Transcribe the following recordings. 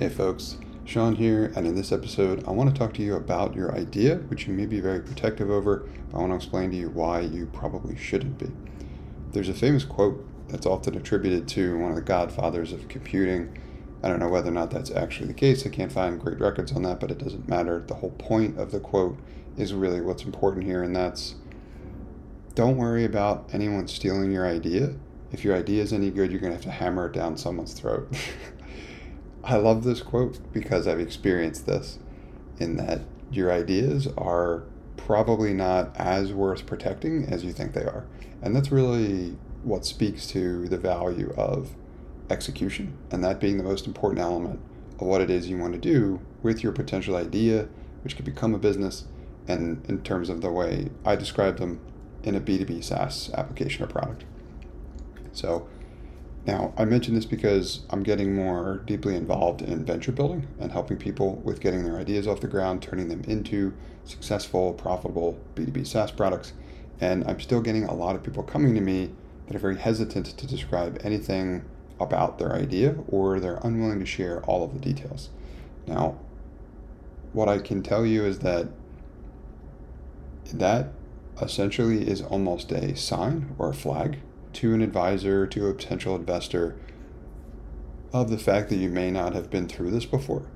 Hey folks, Sean here, and in this episode, I want to talk to you about your idea, which you may be very protective over. I want to explain to you why you probably shouldn't be. There's a famous quote that's often attributed to one of the godfathers of computing. I don't know whether or not that's actually the case. I can't find great records on that, but it doesn't matter. The whole point of the quote is really what's important here, and that's don't worry about anyone stealing your idea. If your idea is any good, you're going to have to hammer it down someone's throat. I love this quote because I've experienced this in that your ideas are probably not as worth protecting as you think they are. And that's really what speaks to the value of execution, and that being the most important element of what it is you want to do with your potential idea, which could become a business, and in terms of the way I describe them in a B2B SaaS application or product. So, now, I mention this because I'm getting more deeply involved in venture building and helping people with getting their ideas off the ground, turning them into successful, profitable B2B SaaS products. And I'm still getting a lot of people coming to me that are very hesitant to describe anything about their idea or they're unwilling to share all of the details. Now, what I can tell you is that that essentially is almost a sign or a flag to an advisor, to a potential investor, of the fact that you may not have been through this before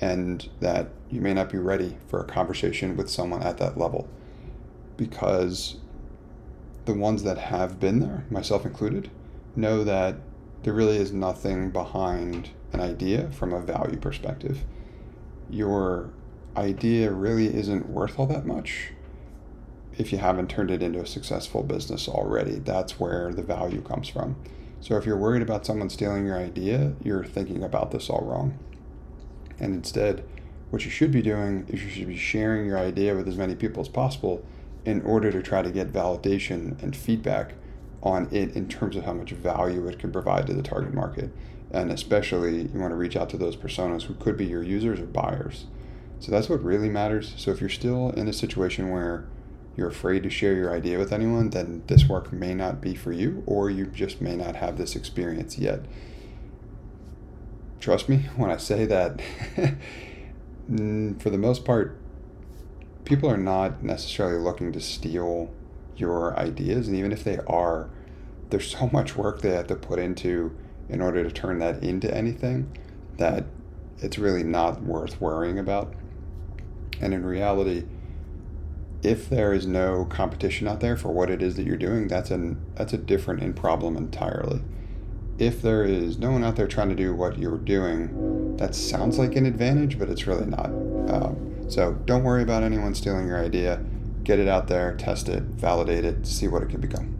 and that you may not be ready for a conversation with someone at that level. Because the ones that have been there, myself included, know that there really is nothing behind an idea from a value perspective. Your idea really isn't worth all that much if you haven't turned it into a successful business already. That's where the value comes from. So if you're worried about someone stealing your idea, you're thinking about this all wrong. And instead, what you should be doing is you should be sharing your idea with as many people as possible in order to try to get validation and feedback on it in terms of how much value it can provide to the target market. And especially, you want to reach out to those personas who could be your users or buyers. So that's what really matters. So if you're still in a situation where you're afraid to share your idea with anyone, then this work may not be for you, or you just may not have this experience yet. Trust me when I say that, for the most part, people are not necessarily looking to steal your ideas. And even if they are, there's so much work they have to put into in order to turn that into anything that it's really not worth worrying about. And in reality, if there is no competition out there for what it is that you're doing, that's an that's a different in problem entirely. If there is no one out there trying to do what you're doing, that sounds like an advantage, but it's really not. Um, so don't worry about anyone stealing your idea. Get it out there, test it, validate it, see what it can become.